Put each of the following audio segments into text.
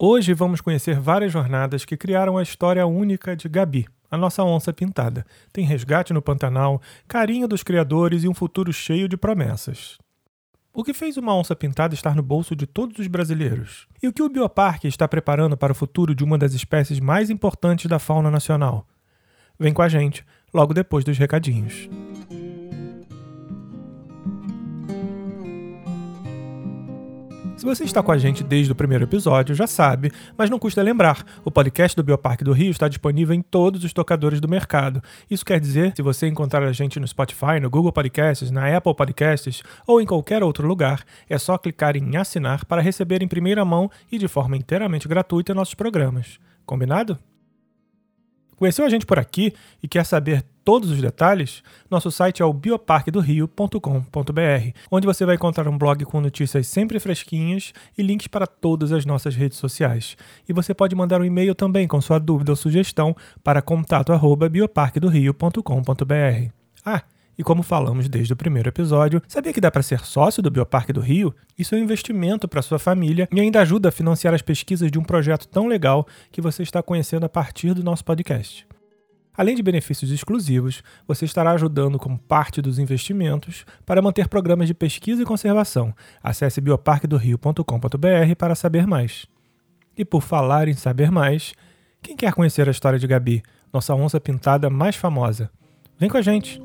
Hoje vamos conhecer várias jornadas que criaram a história única de Gabi, a nossa onça pintada. Tem resgate no Pantanal, carinho dos criadores e um futuro cheio de promessas. O que fez uma onça pintada estar no bolso de todos os brasileiros? E o que o Bioparque está preparando para o futuro de uma das espécies mais importantes da fauna nacional? Vem com a gente, logo depois dos recadinhos. Se você está com a gente desde o primeiro episódio, já sabe, mas não custa lembrar: o podcast do Bioparque do Rio está disponível em todos os tocadores do mercado. Isso quer dizer, se você encontrar a gente no Spotify, no Google Podcasts, na Apple Podcasts ou em qualquer outro lugar, é só clicar em assinar para receber em primeira mão e de forma inteiramente gratuita nossos programas. Combinado? Conheceu a gente por aqui e quer saber todos os detalhes? Nosso site é o bioparquedorio.com.br, onde você vai encontrar um blog com notícias sempre fresquinhas e links para todas as nossas redes sociais. E você pode mandar um e-mail também com sua dúvida ou sugestão para contato@bioparquedorio.com.br. Ah, e como falamos desde o primeiro episódio, sabia que dá para ser sócio do Bioparque do Rio? Isso é um investimento para sua família e ainda ajuda a financiar as pesquisas de um projeto tão legal que você está conhecendo a partir do nosso podcast. Além de benefícios exclusivos, você estará ajudando como parte dos investimentos para manter programas de pesquisa e conservação. Acesse bioparquedorio.com.br para saber mais. E por falar em saber mais, quem quer conhecer a história de Gabi, nossa onça pintada mais famosa? Vem com a gente!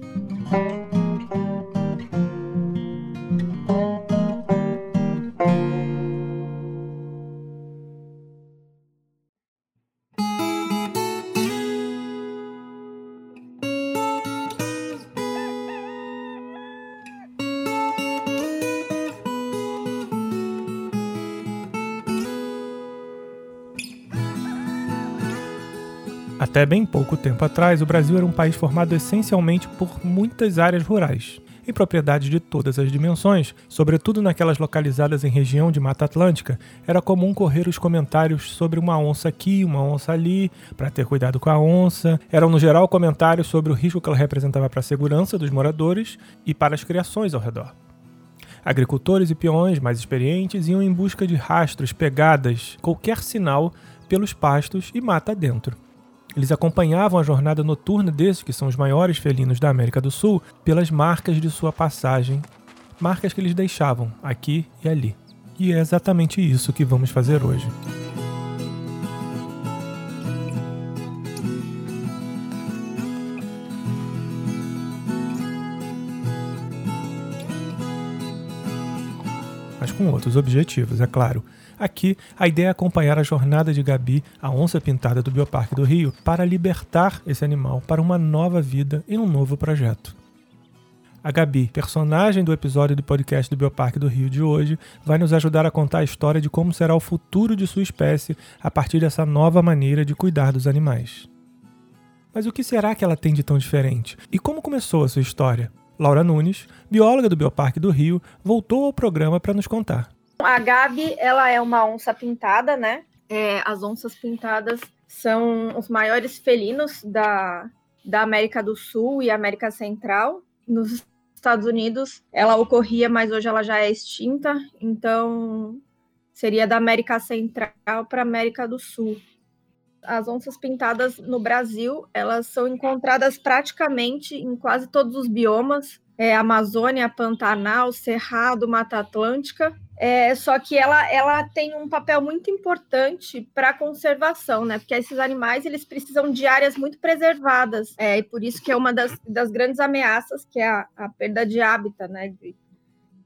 Até bem pouco tempo atrás, o Brasil era um país formado essencialmente por muitas áreas rurais, em propriedades de todas as dimensões, sobretudo naquelas localizadas em região de Mata Atlântica, era comum correr os comentários sobre uma onça aqui, uma onça ali, para ter cuidado com a onça. Eram, no geral, comentários sobre o risco que ela representava para a segurança dos moradores e para as criações ao redor. Agricultores e peões mais experientes iam em busca de rastros, pegadas, qualquer sinal pelos pastos e mata dentro. Eles acompanhavam a jornada noturna desses, que são os maiores felinos da América do Sul, pelas marcas de sua passagem, marcas que eles deixavam aqui e ali. E é exatamente isso que vamos fazer hoje. Com outros objetivos, é claro. Aqui, a ideia é acompanhar a jornada de Gabi, a onça pintada do Bioparque do Rio, para libertar esse animal para uma nova vida e um novo projeto. A Gabi, personagem do episódio do podcast do Bioparque do Rio de hoje, vai nos ajudar a contar a história de como será o futuro de sua espécie a partir dessa nova maneira de cuidar dos animais. Mas o que será que ela tem de tão diferente? E como começou a sua história? Laura Nunes, bióloga do Bioparque do Rio, voltou ao programa para nos contar. A Gabi, ela é uma onça pintada, né? É, as onças pintadas são os maiores felinos da, da América do Sul e América Central. Nos Estados Unidos, ela ocorria, mas hoje ela já é extinta, então seria da América Central para América do Sul. As onças pintadas no Brasil, elas são encontradas praticamente em quase todos os biomas, é, Amazônia, Pantanal, Cerrado, Mata Atlântica, é, só que ela, ela tem um papel muito importante para a conservação, né? Porque esses animais eles precisam de áreas muito preservadas, é, e por isso que é uma das, das grandes ameaças, que é a, a perda de hábitat, né? De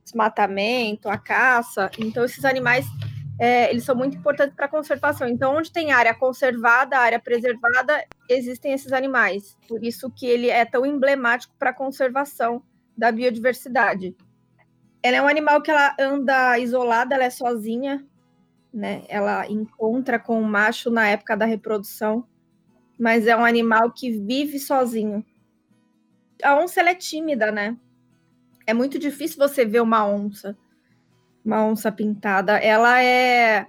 desmatamento, a caça. Então, esses animais é, eles são muito importantes para a conservação. Então, onde tem área conservada, área preservada, existem esses animais. Por isso que ele é tão emblemático para a conservação da biodiversidade. Ela é um animal que ela anda isolada, ela é sozinha, né? Ela encontra com o macho na época da reprodução, mas é um animal que vive sozinho. A onça é tímida, né? É muito difícil você ver uma onça, uma onça pintada. Ela é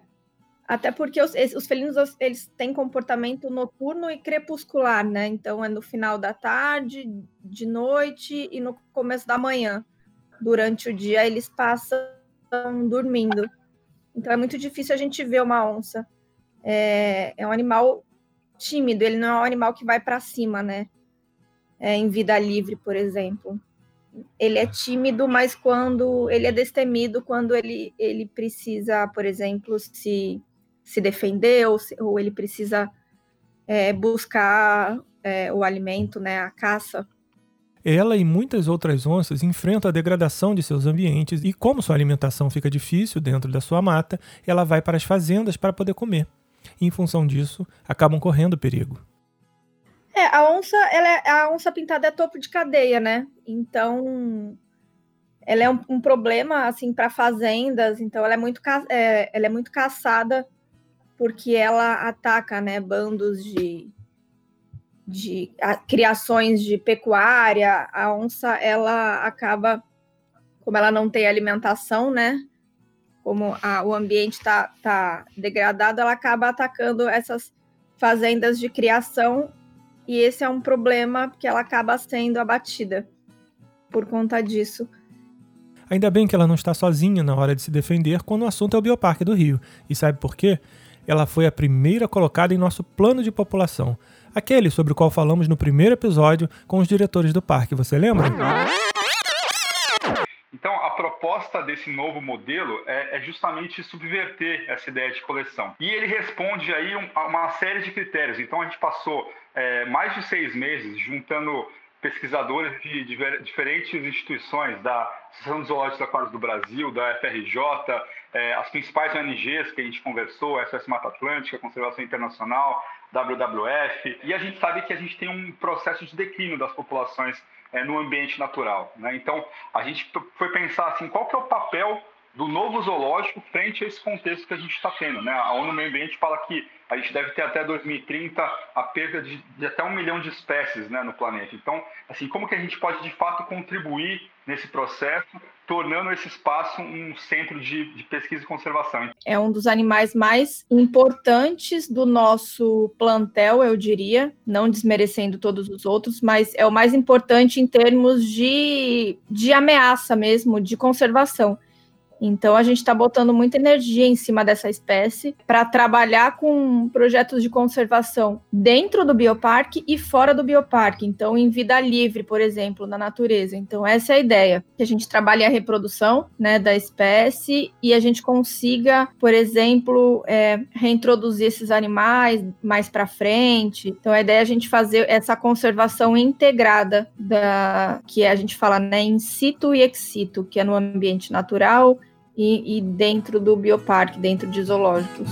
até porque os, os felinos eles têm comportamento noturno e crepuscular, né? Então é no final da tarde, de noite e no começo da manhã durante o dia eles passam dormindo. Então é muito difícil a gente ver uma onça é, é um animal tímido, ele não é um animal que vai para cima, né? É, em vida livre, por exemplo. Ele é tímido, mas quando ele é destemido, quando ele, ele precisa, por exemplo, se, se defender ou, se, ou ele precisa é, buscar é, o alimento, né, a caça. Ela e muitas outras onças enfrentam a degradação de seus ambientes e, como sua alimentação fica difícil dentro da sua mata, ela vai para as fazendas para poder comer. E, em função disso, acabam correndo perigo. É, a onça, ela é, a onça pintada é topo de cadeia, né? Então, ela é um, um problema assim para fazendas. Então, ela é muito, é, ela é muito caçada porque ela ataca, né, bandos de de a, criações de pecuária, a onça ela acaba, como ela não tem alimentação, né? Como a, o ambiente está tá degradado, ela acaba atacando essas fazendas de criação e esse é um problema que ela acaba sendo abatida por conta disso. Ainda bem que ela não está sozinha na hora de se defender quando o assunto é o Bioparque do Rio. E sabe por quê? Ela foi a primeira colocada em nosso plano de população aquele sobre o qual falamos no primeiro episódio com os diretores do parque, você lembra? Então, a proposta desse novo modelo é, é, justamente subverter essa ideia de coleção. E ele responde aí um, a uma série de critérios. Então, a gente passou é, mais de seis meses juntando pesquisadores de, de diferentes instituições, da Associação dos Zoológicos Aquários do Brasil, da FRJ, é, as principais ONGs que a gente conversou, SOS Mata Atlântica, Conservação Internacional, WWF, e a gente sabe que a gente tem um processo de declínio das populações é, no ambiente natural. Né? Então, a gente foi pensar assim, qual que é o papel do novo zoológico frente a esse contexto que a gente está tendo. Né? A ONU Meio Ambiente fala que a gente deve ter até 2030 a perda de, de, até um milhão de espécies né, no planeta. Então, assim, como que a gente pode de fato contribuir nesse processo, tornando esse espaço um centro de, de pesquisa e conservação? É um dos animais mais importantes do nosso plantel, eu diria, não desmerecendo todos os outros, mas é o mais importante em termos de, de ameaça mesmo, de conservação. Então a gente está botando muita energia em cima dessa espécie para trabalhar com projetos de conservação dentro do bioparque e fora do bioparque. Então, em vida livre, por exemplo, na natureza. Então, essa é a ideia: que a gente trabalhe a reprodução né, da espécie e a gente consiga, por exemplo, é, reintroduzir esses animais mais para frente. Então, a ideia é a gente fazer essa conservação integrada da que a gente fala né, in situ e ex situ, que é no ambiente natural e, e dentro do bioparque, dentro de zoológicos.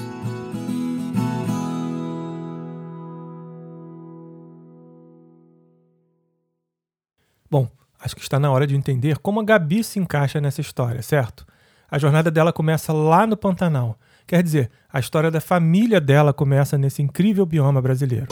Bom, acho que está na hora de entender como a Gabi se encaixa nessa história, certo? A jornada dela começa lá no Pantanal. Quer dizer, a história da família dela começa nesse incrível bioma brasileiro.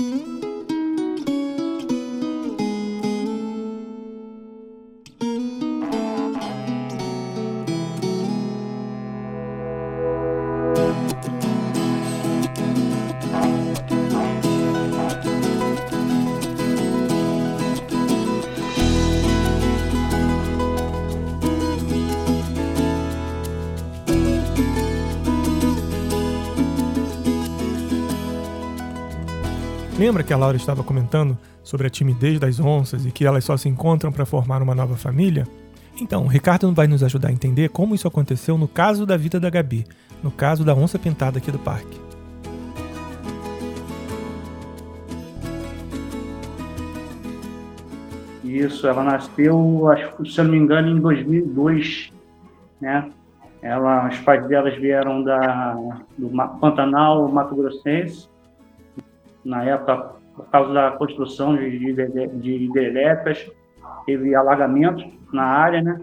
Lembra que a Laura estava comentando sobre a timidez das onças e que elas só se encontram para formar uma nova família? Então, o Ricardo vai nos ajudar a entender como isso aconteceu no caso da vida da Gabi, no caso da onça pintada aqui do parque. Isso, ela nasceu, acho, se eu não me engano, em 2002, né? Ela, os pais delas vieram da, do Pantanal, Mato Grossense, na época, por causa da construção de, de, de hidrelétricas, teve alagamento na área, né?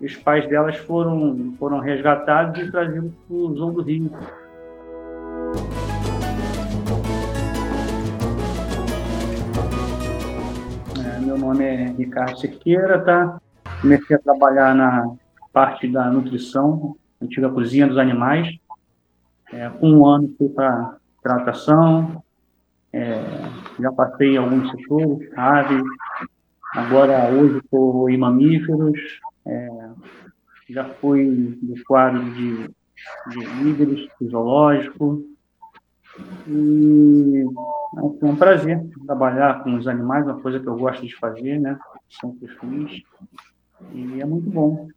Os pais delas foram, foram resgatados e trazidos para o Zoo do Rio. É, meu nome é Ricardo Siqueira, tá? Comecei a trabalhar na parte da nutrição, antiga cozinha dos animais. É, com um ano fui para tratação, é, já passei alguns setores, aves, agora hoje estou em mamíferos, é, já fui do quadro de, de líderes E é um prazer trabalhar com os animais, uma coisa que eu gosto de fazer, né? Sempre fiz. E é muito bom.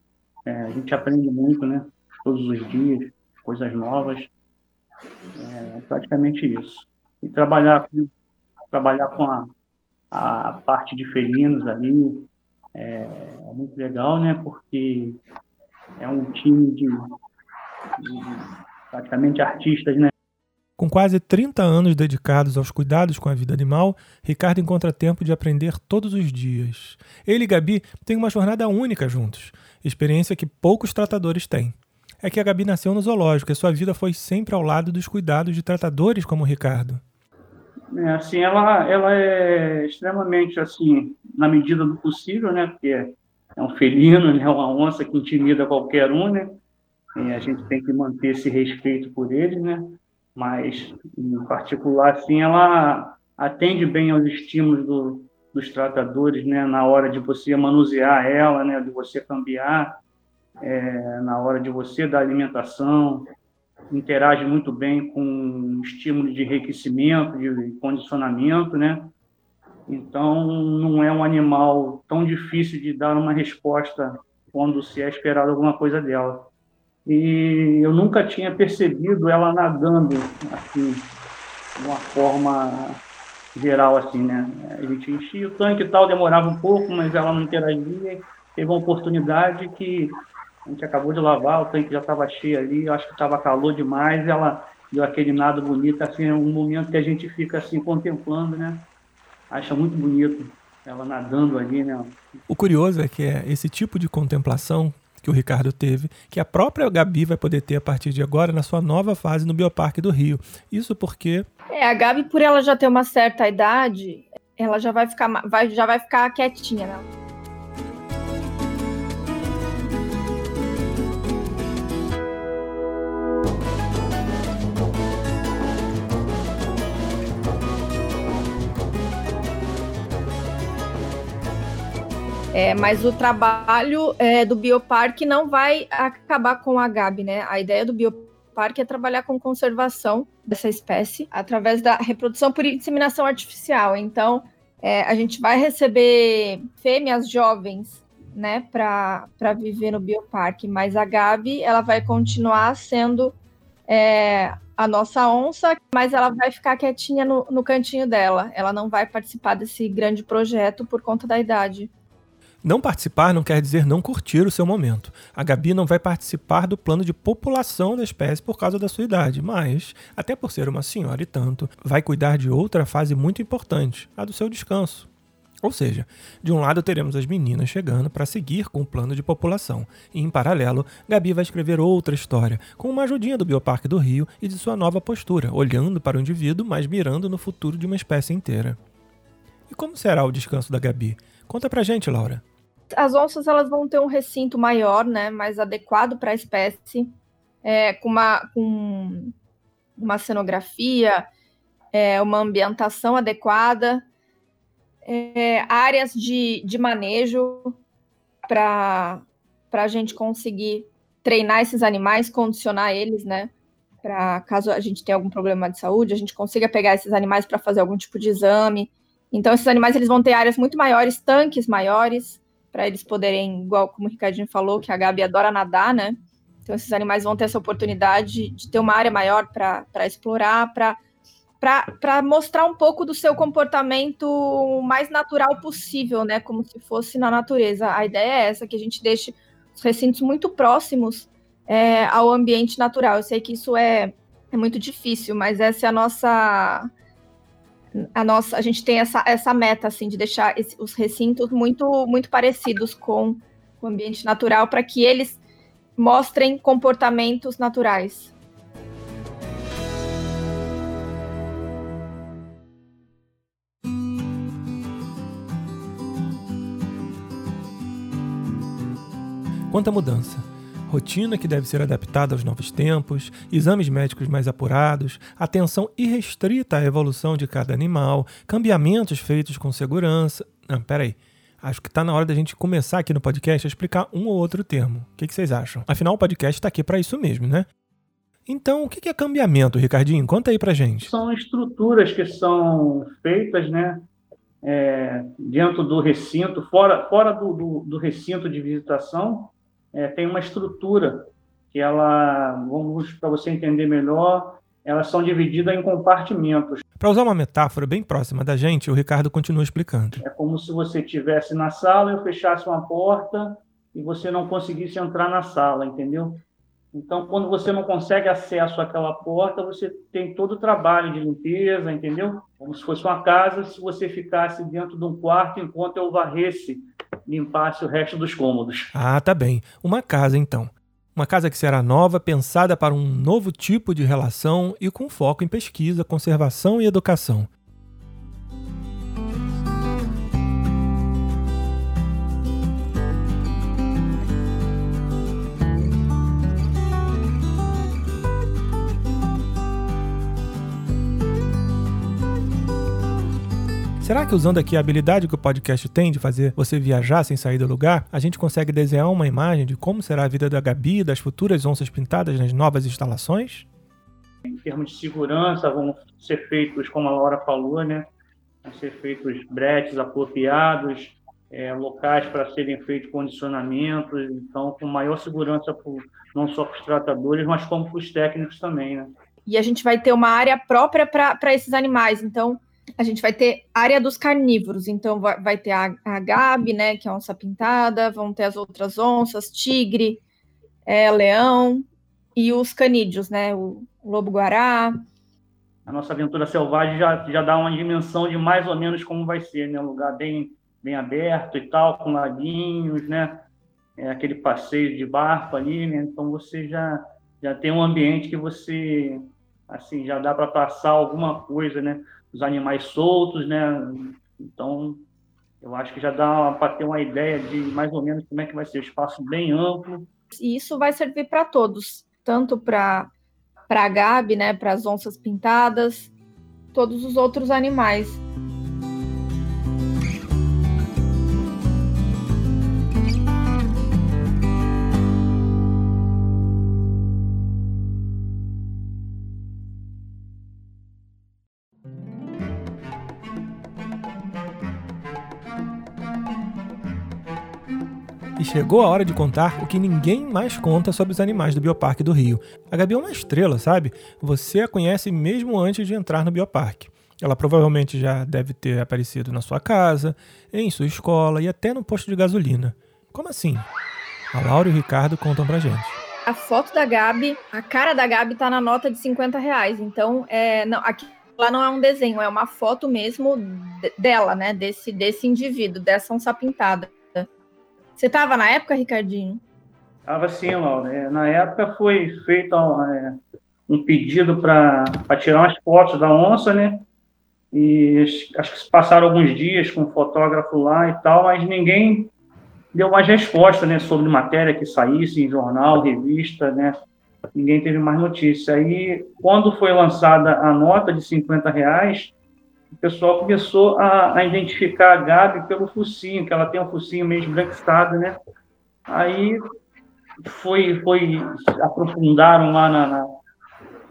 É, a gente aprende muito, né? Todos os dias, coisas novas. É praticamente isso. E trabalhar com, trabalhar com a, a parte de felinos ali é, é muito legal, né? Porque é um time de, de praticamente artistas, né? Com quase 30 anos dedicados aos cuidados com a vida animal, Ricardo encontra tempo de aprender todos os dias. Ele e Gabi têm uma jornada única juntos, experiência que poucos tratadores têm. É que a Gabi nasceu no zoológico e sua vida foi sempre ao lado dos cuidados de tratadores como Ricardo. É, assim, ela, ela é extremamente, assim, na medida do possível, né? Porque é um felino, né? Uma onça que intimida qualquer um, né? E a gente tem que manter esse respeito por eles, né? mas em particular assim ela atende bem aos estímulos do, dos tratadores, né, na hora de você manusear ela, né, de você cambiar, é, na hora de você dar alimentação, interage muito bem com estímulo de enriquecimento, de condicionamento, né? Então, não é um animal tão difícil de dar uma resposta quando se é esperado alguma coisa dela e eu nunca tinha percebido ela nadando assim, de uma forma geral assim, né? A gente enchia o tanque e tal, demorava um pouco, mas ela não interagia. Teve uma oportunidade que a gente acabou de lavar, o tanque já estava cheio ali, acho que estava calor demais, ela deu aquele nado bonito, assim, é um momento que a gente fica assim contemplando, né? Acha muito bonito ela nadando ali, né? O curioso é que é esse tipo de contemplação que o Ricardo teve, que a própria Gabi vai poder ter a partir de agora na sua nova fase no Bioparque do Rio. Isso porque. É, a Gabi, por ela já ter uma certa idade, ela já vai ficar, vai, já vai ficar quietinha, né? É, mas o trabalho é, do Bioparque não vai acabar com a Gabi, né? A ideia do Bioparque é trabalhar com conservação dessa espécie através da reprodução por inseminação artificial. Então, é, a gente vai receber fêmeas jovens, né, para viver no Bioparque, mas a Gabi, ela vai continuar sendo é, a nossa onça, mas ela vai ficar quietinha no, no cantinho dela. Ela não vai participar desse grande projeto por conta da idade. Não participar não quer dizer não curtir o seu momento. A Gabi não vai participar do plano de população da espécie por causa da sua idade, mas, até por ser uma senhora e tanto, vai cuidar de outra fase muito importante, a do seu descanso. Ou seja, de um lado teremos as meninas chegando para seguir com o plano de população, e em paralelo, Gabi vai escrever outra história, com uma ajudinha do Bioparque do Rio e de sua nova postura, olhando para o indivíduo, mas mirando no futuro de uma espécie inteira. E como será o descanso da Gabi? Conta pra gente, Laura. As onças elas vão ter um recinto maior, né, mais adequado para a espécie, é, com, uma, com uma cenografia, é, uma ambientação adequada, é, áreas de, de manejo para a gente conseguir treinar esses animais, condicionar eles, né? Para caso a gente tenha algum problema de saúde, a gente consiga pegar esses animais para fazer algum tipo de exame. Então, esses animais eles vão ter áreas muito maiores, tanques maiores, para eles poderem, igual como o Ricardinho falou, que a Gabi adora nadar, né? Então esses animais vão ter essa oportunidade de ter uma área maior para explorar, para mostrar um pouco do seu comportamento mais natural possível, né? Como se fosse na natureza. A ideia é essa, que a gente deixe os recintos muito próximos é, ao ambiente natural. Eu sei que isso é, é muito difícil, mas essa é a nossa a nossa, a gente tem essa, essa meta assim de deixar esse, os recintos muito muito parecidos com o ambiente natural para que eles mostrem comportamentos naturais. Quanta mudança! Rotina que deve ser adaptada aos novos tempos, exames médicos mais apurados, atenção irrestrita à evolução de cada animal, cambiamentos feitos com segurança. Não, peraí. Acho que está na hora da gente começar aqui no podcast a explicar um ou outro termo. O que, que vocês acham? Afinal, o podcast está aqui para isso mesmo, né? Então, o que é cambiamento, Ricardinho? Conta aí pra gente. São estruturas que são feitas, né, é, dentro do recinto, fora, fora do, do, do recinto de visitação, é, tem uma estrutura que ela, vamos para você entender melhor, elas são divididas em compartimentos. Para usar uma metáfora bem próxima da gente, o Ricardo continua explicando. É como se você estivesse na sala, eu fechasse uma porta e você não conseguisse entrar na sala, entendeu? Então, quando você não consegue acesso àquela porta, você tem todo o trabalho de limpeza, entendeu? Como se fosse uma casa, se você ficasse dentro de um quarto enquanto eu varresse, limpasse o resto dos cômodos. Ah, tá bem. Uma casa, então. Uma casa que será nova, pensada para um novo tipo de relação e com foco em pesquisa, conservação e educação. Será que usando aqui a habilidade que o podcast tem de fazer você viajar sem sair do lugar, a gente consegue desenhar uma imagem de como será a vida da Gabi e das futuras onças pintadas nas novas instalações? Em termos de segurança, vão ser feitos, como a Laura falou, né? Vão ser feitos bretes apropriados, é, locais para serem feitos condicionamentos, então com maior segurança pro, não só para os tratadores, mas como para os técnicos também, né? E a gente vai ter uma área própria para esses animais, então a gente vai ter área dos carnívoros, então vai, vai ter a, a Gabi, né, que é onça pintada, vão ter as outras onças, tigre, é, leão e os canídeos, né, o, o lobo-guará. A nossa aventura selvagem já, já dá uma dimensão de mais ou menos como vai ser, né, um lugar bem, bem aberto e tal, com laguinhos, né, é aquele passeio de barco ali, né, então você já, já tem um ambiente que você, assim, já dá para passar alguma coisa, né, os animais soltos, né? Então, eu acho que já dá para ter uma ideia de mais ou menos como é que vai ser o espaço bem amplo. E isso vai servir para todos, tanto para a Gabi, né, para as onças pintadas, todos os outros animais. Chegou a hora de contar o que ninguém mais conta sobre os animais do Bioparque do Rio. A Gabi é uma estrela, sabe? Você a conhece mesmo antes de entrar no Bioparque. Ela provavelmente já deve ter aparecido na sua casa, em sua escola e até no posto de gasolina. Como assim? A Laura e o Ricardo contam pra gente. A foto da Gabi, a cara da Gabi tá na nota de 50 reais. Então, é, não, aqui lá não é um desenho, é uma foto mesmo dela, né? Desse, desse indivíduo, dessa onça pintada. Você estava na época, Ricardinho? Estava sim, Laura. É, na época foi feito é, um pedido para tirar umas fotos da onça, né? E acho que se passaram alguns dias com o fotógrafo lá e tal, mas ninguém deu mais resposta, né? Sobre matéria que saísse em jornal, revista, né? Ninguém teve mais notícia. Aí, quando foi lançada a nota de 50 reais, o pessoal começou a, a, identificar a Gabi pelo focinho, que ela tem um focinho meio esbranquiçado, né? Aí foi, foi aprofundaram lá na, na,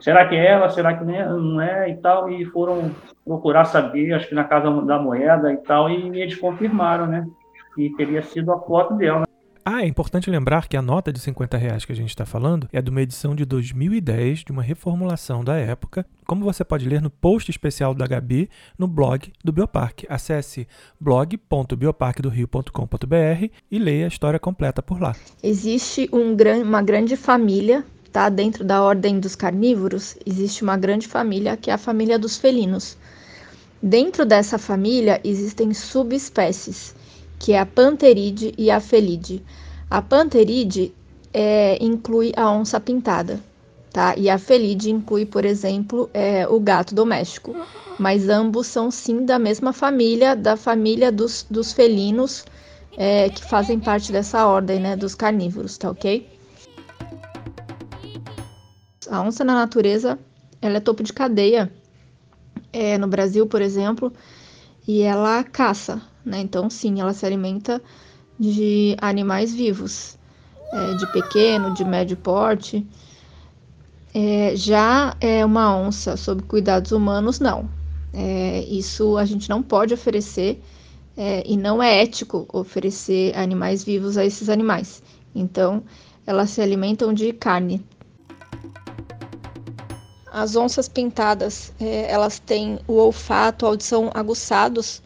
será que é ela, será que não é, é, e tal, e foram procurar saber, acho que na Casa da Moeda e tal, e eles confirmaram, né? Que teria sido a foto dela. Ah, é importante lembrar que a nota de 50 reais que a gente está falando é de uma edição de 2010, de uma reformulação da época, como você pode ler no post especial da Gabi no blog do Bioparque. Acesse blog.bioparquedorio.com.br e leia a história completa por lá. Existe um uma grande família, tá? Dentro da ordem dos carnívoros, existe uma grande família que é a família dos felinos. Dentro dessa família existem subespécies que é a panteride e a felide. A panteride é, inclui a onça pintada, tá? E a felide inclui, por exemplo, é, o gato doméstico. Mas ambos são sim da mesma família, da família dos, dos felinos é, que fazem parte dessa ordem, né? Dos carnívoros, tá ok? A onça na natureza, ela é topo de cadeia. É, no Brasil, por exemplo, e ela caça, né? Então, sim, ela se alimenta de animais vivos, é, de pequeno, de médio porte. É, já é uma onça sob cuidados humanos, não. É, isso a gente não pode oferecer é, e não é ético oferecer animais vivos a esses animais. Então, elas se alimentam de carne. As onças pintadas, é, elas têm o olfato, a audição aguçados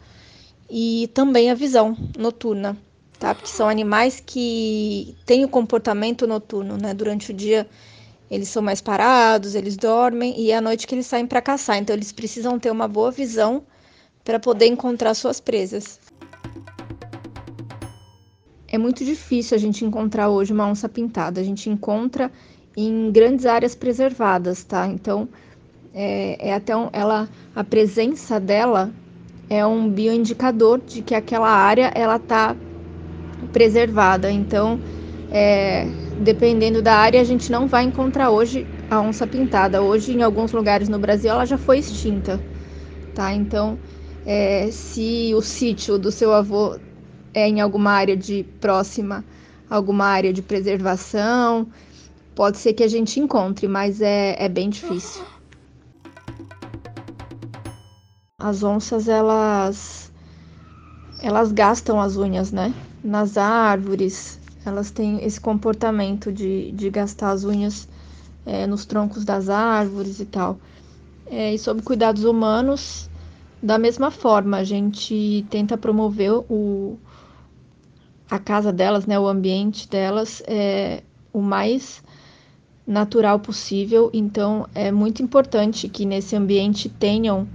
e também a visão noturna, tá? Porque são animais que têm o comportamento noturno, né? Durante o dia eles são mais parados, eles dormem e é à noite que eles saem para caçar. Então eles precisam ter uma boa visão para poder encontrar suas presas. É muito difícil a gente encontrar hoje uma onça pintada. A gente encontra em grandes áreas preservadas, tá? Então é, é até um, ela a presença dela é um bioindicador de que aquela área ela está preservada. Então, é, dependendo da área, a gente não vai encontrar hoje a onça pintada. Hoje, em alguns lugares no Brasil, ela já foi extinta, tá? Então, é, se o sítio do seu avô é em alguma área de próxima, alguma área de preservação, pode ser que a gente encontre, mas é, é bem difícil. As onças, elas elas gastam as unhas, né? Nas árvores, elas têm esse comportamento de, de gastar as unhas é, nos troncos das árvores e tal. É, e sob cuidados humanos, da mesma forma, a gente tenta promover o, a casa delas, né, o ambiente delas, é, o mais natural possível. Então, é muito importante que nesse ambiente tenham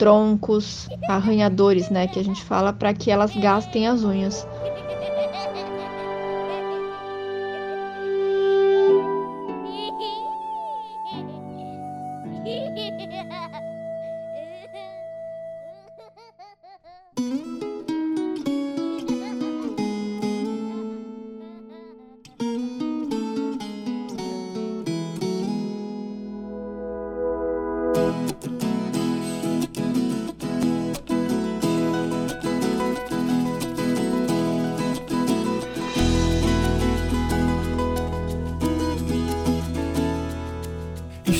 troncos, arranhadores, né, que a gente fala, para que elas gastem as unhas.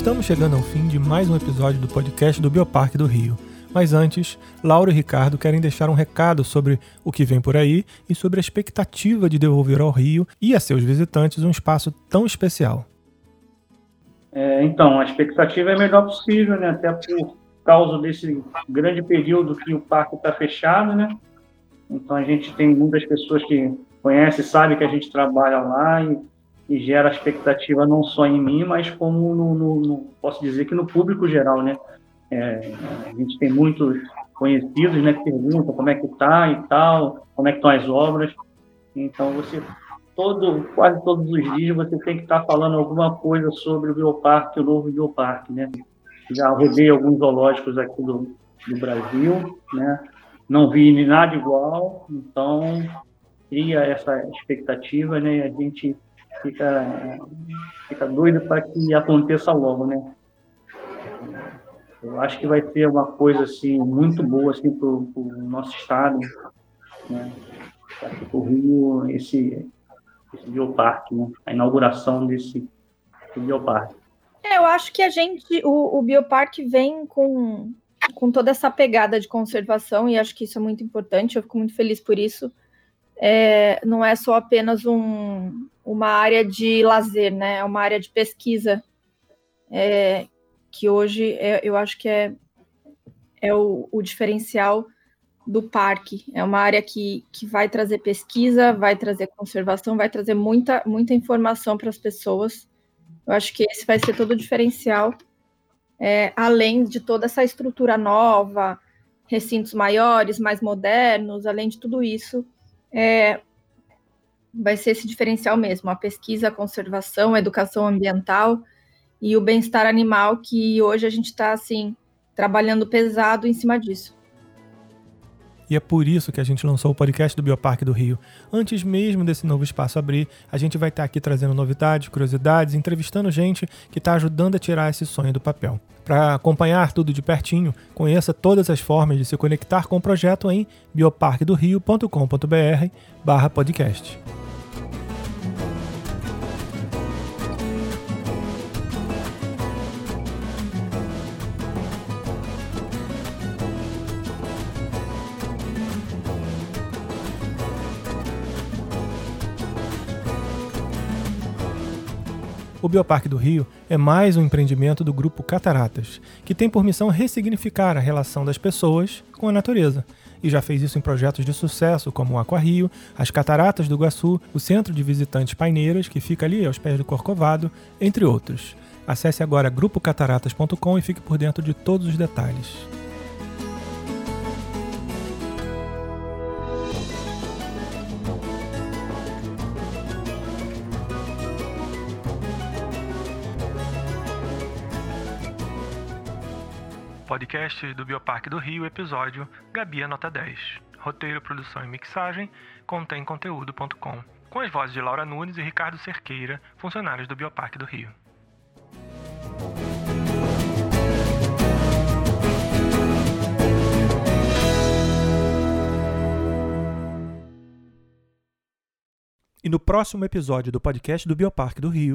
Estamos chegando ao fim de mais um episódio do podcast do Bioparque do Rio. Mas antes, Laura e Ricardo querem deixar um recado sobre o que vem por aí e sobre a expectativa de devolver ao Rio e a seus visitantes um espaço tão especial. É, então, a expectativa é a melhor possível, né? até por causa desse grande período que o parque está fechado. Né? Então, a gente tem muitas pessoas que conhecem, sabem que a gente trabalha lá e e gera expectativa não só em mim, mas como no, no, no posso dizer que no público geral, né? É, a gente tem muitos conhecidos, né, que perguntam como é que tá e tal, como é que estão as obras. Então você todo quase todos os dias você tem que estar tá falando alguma coisa sobre o bioparque, o novo bioparque, né? Já rodei alguns zoológicos aqui do, do Brasil, né? Não vi nada igual, então cria essa expectativa, né? A gente fica, fica doido para que aconteça logo, né? Eu acho que vai ser uma coisa assim muito boa assim para o nosso estado, né? Para o Rio esse esse bioparque, né? A inauguração desse, desse bioparque. É, eu acho que a gente, o, o bioparque vem com com toda essa pegada de conservação e acho que isso é muito importante. Eu fico muito feliz por isso. É, não é só apenas um, uma área de lazer, né? É uma área de pesquisa é, que hoje é, eu acho que é, é o, o, diferencial do parque. É uma área que, que vai trazer pesquisa, vai trazer conservação, vai trazer muita, muita informação para as pessoas. Eu acho que esse vai ser todo o diferencial, é, além de toda essa estrutura nova, recintos maiores, mais modernos, além de tudo isso. É, vai ser esse diferencial mesmo, a pesquisa, a conservação, a educação ambiental e o bem-estar animal, que hoje a gente está assim trabalhando pesado em cima disso. E é por isso que a gente lançou o podcast do Bioparque do Rio. Antes mesmo desse novo espaço abrir, a gente vai estar aqui trazendo novidades, curiosidades, entrevistando gente que está ajudando a tirar esse sonho do papel. Para acompanhar tudo de pertinho, conheça todas as formas de se conectar com o projeto em bioparquedorio.com.br/podcast. O Bioparque do Rio é mais um empreendimento do Grupo Cataratas, que tem por missão ressignificar a relação das pessoas com a natureza. E já fez isso em projetos de sucesso como o Aquarrio, as Cataratas do Iguaçu, o Centro de Visitantes Paineiras, que fica ali aos pés do Corcovado, entre outros. Acesse agora grupocataratas.com e fique por dentro de todos os detalhes. Podcast do Bioparque do Rio, episódio Gabi Nota 10. Roteiro, produção e mixagem, contém conteúdo.com. Com as vozes de Laura Nunes e Ricardo Cerqueira, funcionários do Bioparque do Rio. E no próximo episódio do podcast do Bioparque do Rio.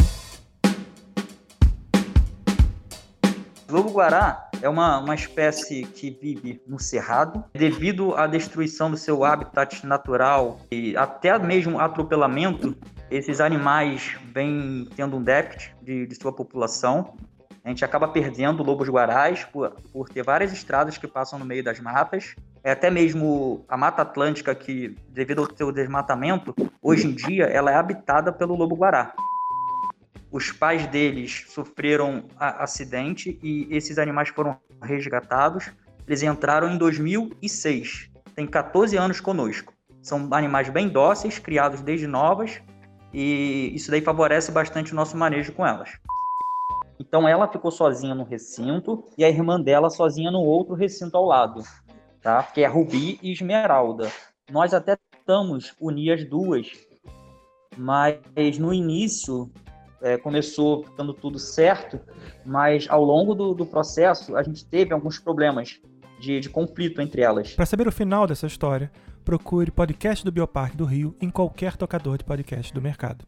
Lobo-guará é uma, uma espécie que vive no cerrado. Devido à destruição do seu habitat natural e até mesmo atropelamento, esses animais vêm tendo um déficit de, de sua população. A gente acaba perdendo lobos guarais por, por ter várias estradas que passam no meio das matas. É até mesmo a Mata Atlântica, que, devido ao seu desmatamento, hoje em dia ela é habitada pelo lobo guará. Os pais deles sofreram acidente e esses animais foram resgatados. Eles entraram em 2006. Tem 14 anos conosco. São animais bem dóceis, criados desde novas, e isso daí favorece bastante o nosso manejo com elas. Então ela ficou sozinha no recinto e a irmã dela sozinha no outro recinto ao lado, tá? Que é Rubi e Esmeralda. Nós até tentamos unir as duas, mas no início é, começou ficando tudo certo, mas ao longo do, do processo a gente teve alguns problemas de, de conflito entre elas. Para saber o final dessa história, procure podcast do Bioparque do Rio em qualquer tocador de podcast do mercado.